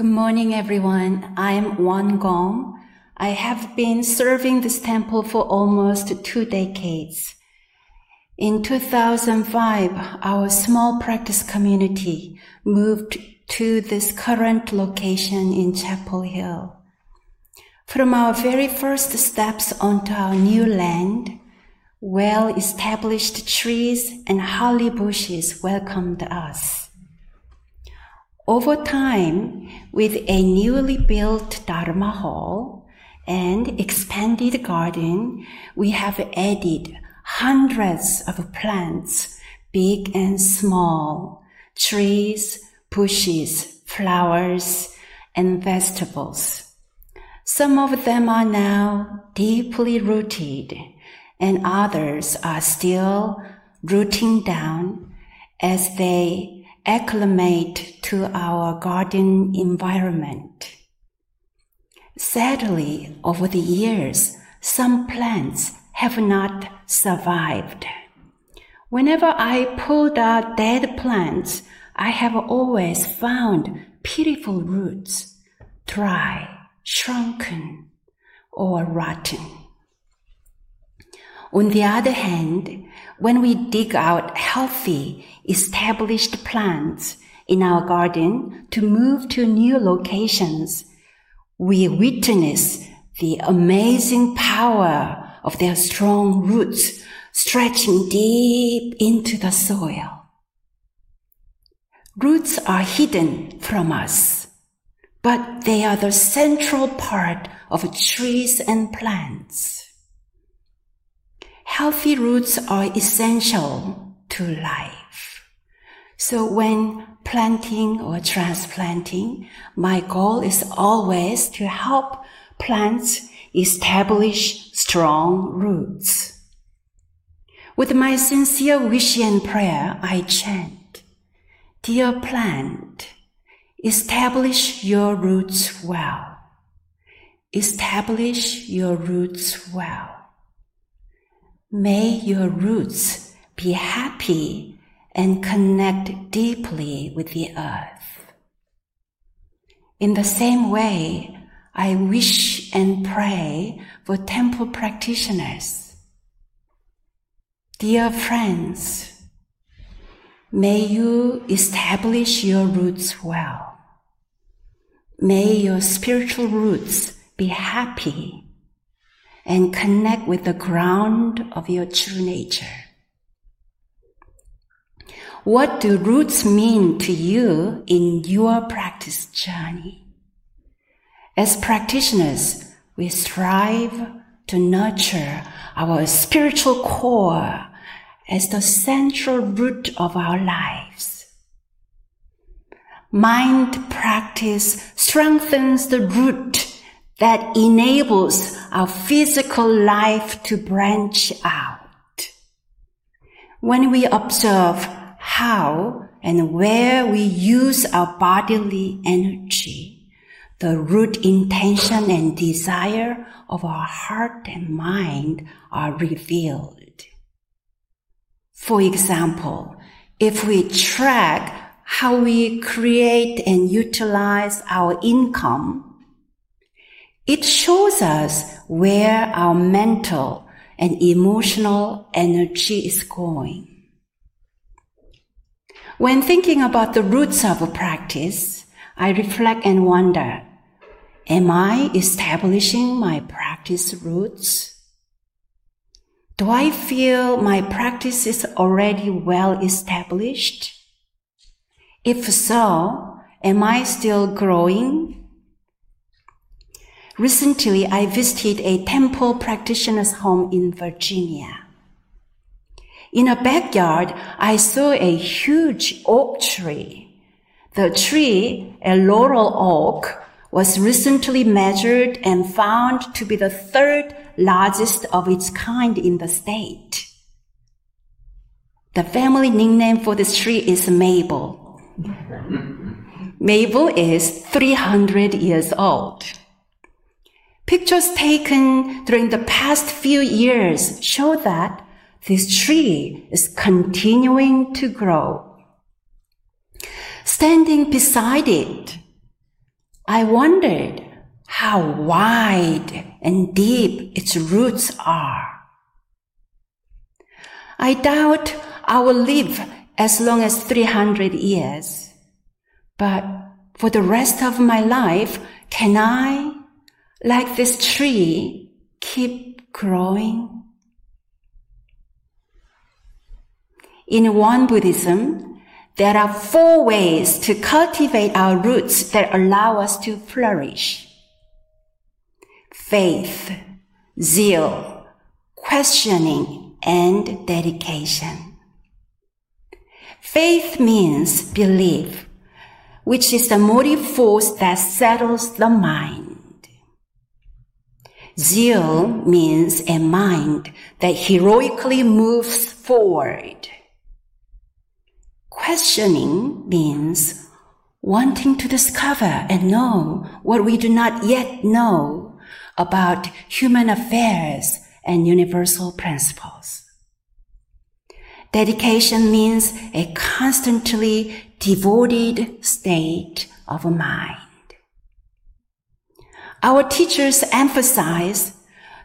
Good morning, everyone. I am WonGong. I have been serving this temple for almost two decades. In 2005, our small practice community moved to this current location in Chapel Hill. From our very first steps onto our new land, well established trees and holly bushes welcomed us. Over time, with a newly built Dharma hall and expanded garden, we have added hundreds of plants, big and small, trees, bushes, flowers, and vegetables. Some of them are now deeply rooted and others are still rooting down as they acclimate to our garden environment. Sadly, over the years, some plants have not survived. Whenever I pulled out dead plants, I have always found pitiful roots, dry, shrunken, or rotten. On the other hand, when we dig out healthy, established plants in our garden to move to new locations, we witness the amazing power of their strong roots stretching deep into the soil. Roots are hidden from us, but they are the central part of trees and plants. Healthy roots are essential to life. So when planting or transplanting, my goal is always to help plants establish strong roots. With my sincere wish and prayer, I chant, Dear plant, establish your roots well. Establish your roots well. May your roots be happy and connect deeply with the earth. In the same way, I wish and pray for temple practitioners. Dear friends, may you establish your roots well. May your spiritual roots be happy and connect with the ground of your true nature. What do roots mean to you in your practice journey? As practitioners, we strive to nurture our spiritual core as the central root of our lives. Mind practice strengthens the root that enables our physical life to branch out. When we observe how and where we use our bodily energy, the root intention and desire of our heart and mind are revealed. For example, if we track how we create and utilize our income, it shows us where our mental and emotional energy is going. When thinking about the roots of a practice, I reflect and wonder, am I establishing my practice roots? Do I feel my practice is already well established? If so, am I still growing Recently, I visited a temple practitioner's home in Virginia. In a backyard, I saw a huge oak tree. The tree, a laurel oak, was recently measured and found to be the third largest of its kind in the state. The family nickname for this tree is Mabel. Mabel is 300 years old. Pictures taken during the past few years show that this tree is continuing to grow. Standing beside it I wondered how wide and deep its roots are. I doubt I will live as long as 300 years, but for the rest of my life, can I, like this tree, keep growing? In Won Buddhism, there are four ways to cultivate our roots that allow us to flourish. Faith, zeal, questioning, and dedication. Faith means belief, which is the motive force that settles the mind. Zeal means a mind that heroically moves forward. Questioning means wanting to discover and know what we do not yet know about human affairs and universal principles. Dedication means a constantly devoted state of mind. Our teachers emphasize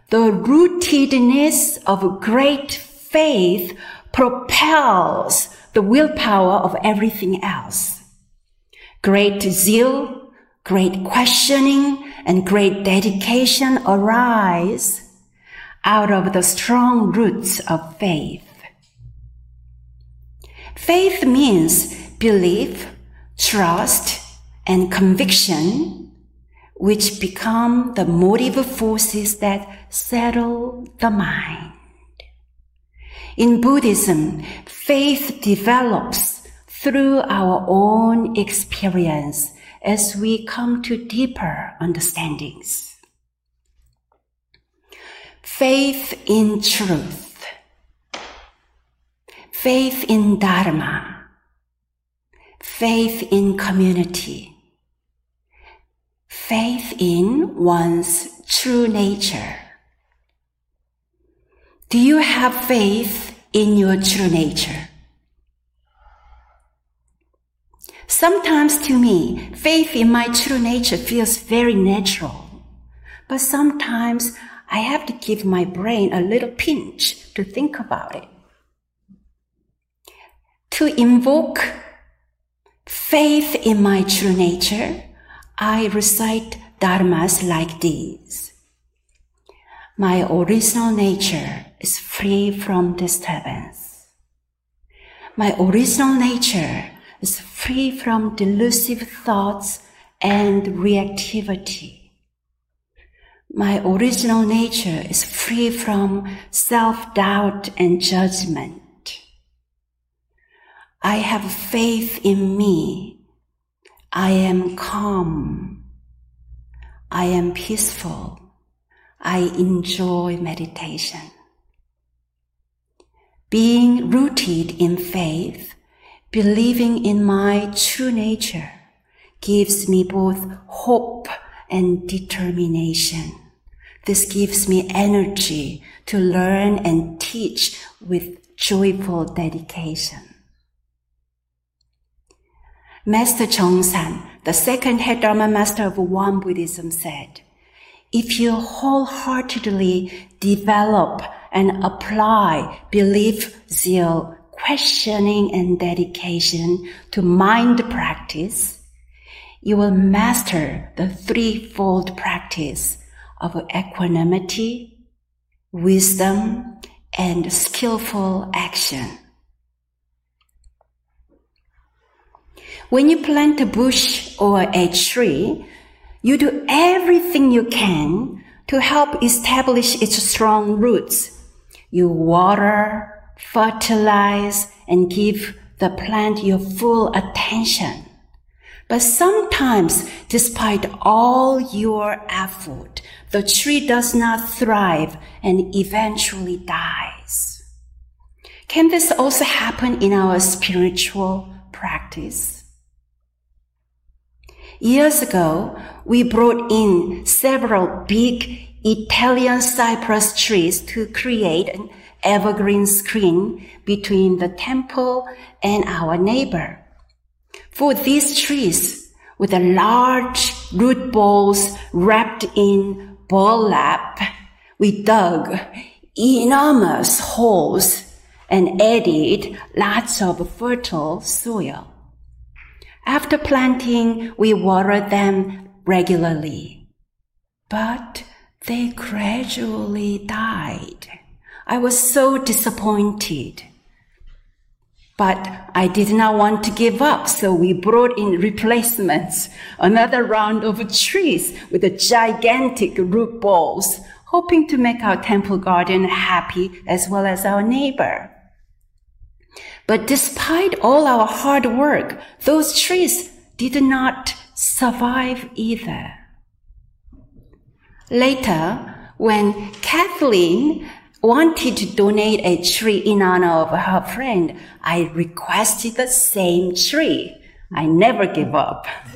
the rootedness of great faith propels the willpower of everything else. Great zeal, great questioning, and great dedication arise out of the strong roots of faith. Faith means belief, trust, and conviction, which become the motive forces that settle the mind. In Buddhism, faith develops through our own experience as we come to deeper understandings. Faith in truth. Faith in Dharma. Faith in community. Faith in one's true nature. Do you have faith in your true nature? Sometimes to me, faith in my true nature feels very natural. But sometimes I have to give my brain a little pinch to think about it. To invoke faith in my true nature, I recite dharmas like these. My original nature is free from disturbance. My original nature is free from delusive thoughts and reactivity. My original nature is free from self-doubt and judgment. I have faith in me. I am calm. I am peaceful. I enjoy meditation. Being rooted in faith, believing in my true nature, gives me both hope and determination. This gives me energy to learn and teach with joyful dedication. Master Chongsan, the second head Dharma master of Won Buddhism said, if you wholeheartedly develop and apply belief, zeal, questioning, and dedication to mind practice, you will master the threefold practice of equanimity, wisdom, and skillful action. When you plant a bush or a tree, you do everything you can to help establish its strong roots. You water, fertilize, and give the plant your full attention. But sometimes, despite all your effort, the tree does not thrive and eventually dies. Can this also happen in our spiritual practice? Years ago, we brought in several big Italian cypress trees to create an evergreen screen between the temple and our neighbor. For these trees, with a large root balls wrapped in burlap, we dug enormous holes and added lots of fertile soil. After planting, we watered them regularly, but they gradually died. I was so disappointed. But I did not want to give up, so we brought in replacements, another round of trees with gigantic root balls, hoping to make our temple garden happy as well as our neighbor. But despite all our hard work, those trees did not survive either. Later, when Kathleen wanted to donate a tree in honor of her friend, I requested the same tree. I never give up.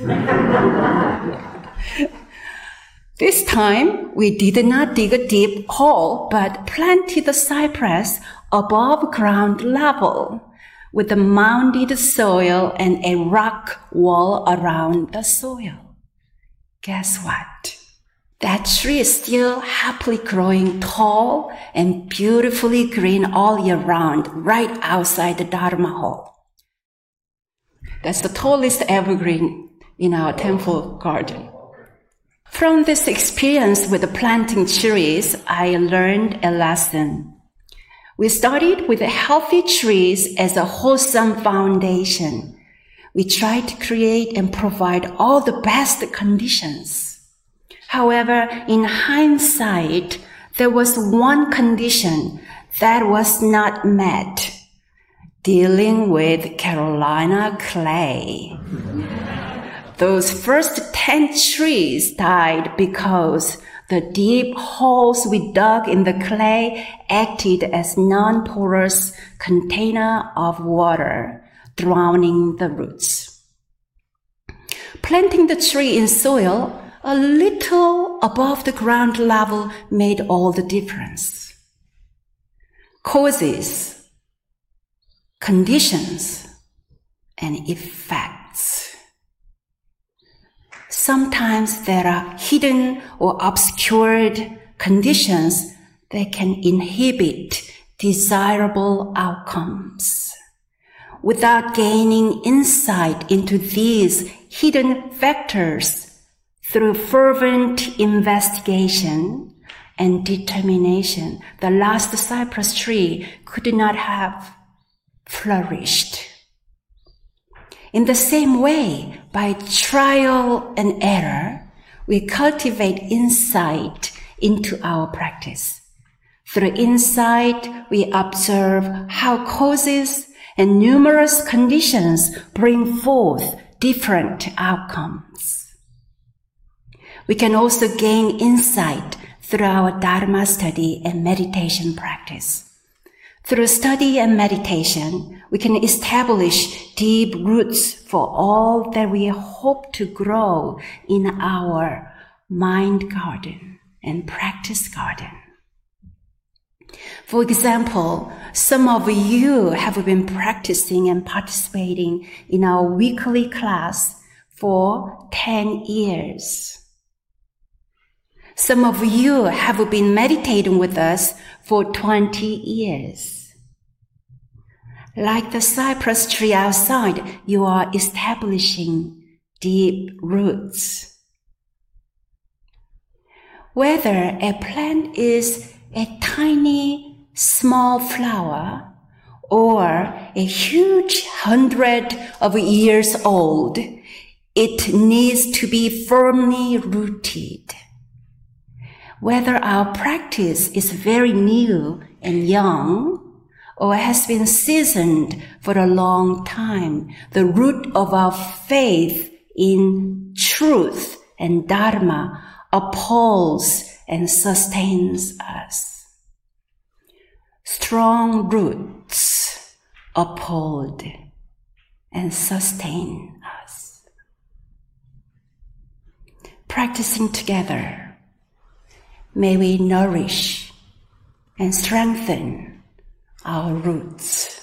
this time, we did not dig a deep hole, but planted the cypress above ground level with a mounded soil and a rock wall around the soil. Guess what? That tree is still happily growing tall and beautifully green all year round, right outside the Dharma hall. That's the tallest evergreen in our temple garden. From this experience with the planting trees, I learned a lesson. We started with healthy trees as a wholesome foundation. We tried to create and provide all the best conditions However, in hindsight, there was one condition that was not met dealing with Carolina clay. Those first 10 trees died because the deep holes we dug in the clay acted as non-porous container of water, drowning the roots. Planting the tree in soil a little above the ground level made all the difference. Causes, conditions, and effects. Sometimes there are hidden or obscured conditions that can inhibit desirable outcomes. Without gaining insight into these hidden factors, through fervent investigation and determination, the last cypress tree could not have flourished. In the same way, by trial and error, we cultivate insight into our practice. Through insight, we observe how causes and numerous conditions bring forth different outcomes. We can also gain insight through our Dharma study and meditation practice. Through study and meditation, we can establish deep roots for all that we hope to grow in our mind garden and practice garden. For example, some of you have been practicing and participating in our weekly class for 10 years. Some of you have been meditating with us for 20 years. Like the cypress tree outside, you are establishing deep roots. Whether a plant is a tiny, small flower or a huge hundred of years old, it needs to be firmly rooted whether our practice is very new and young or has been seasoned for a long time, the root of our faith in truth and Dharma upholds and sustains us. Strong roots uphold and sustain us. Practicing together May we nourish and strengthen our roots.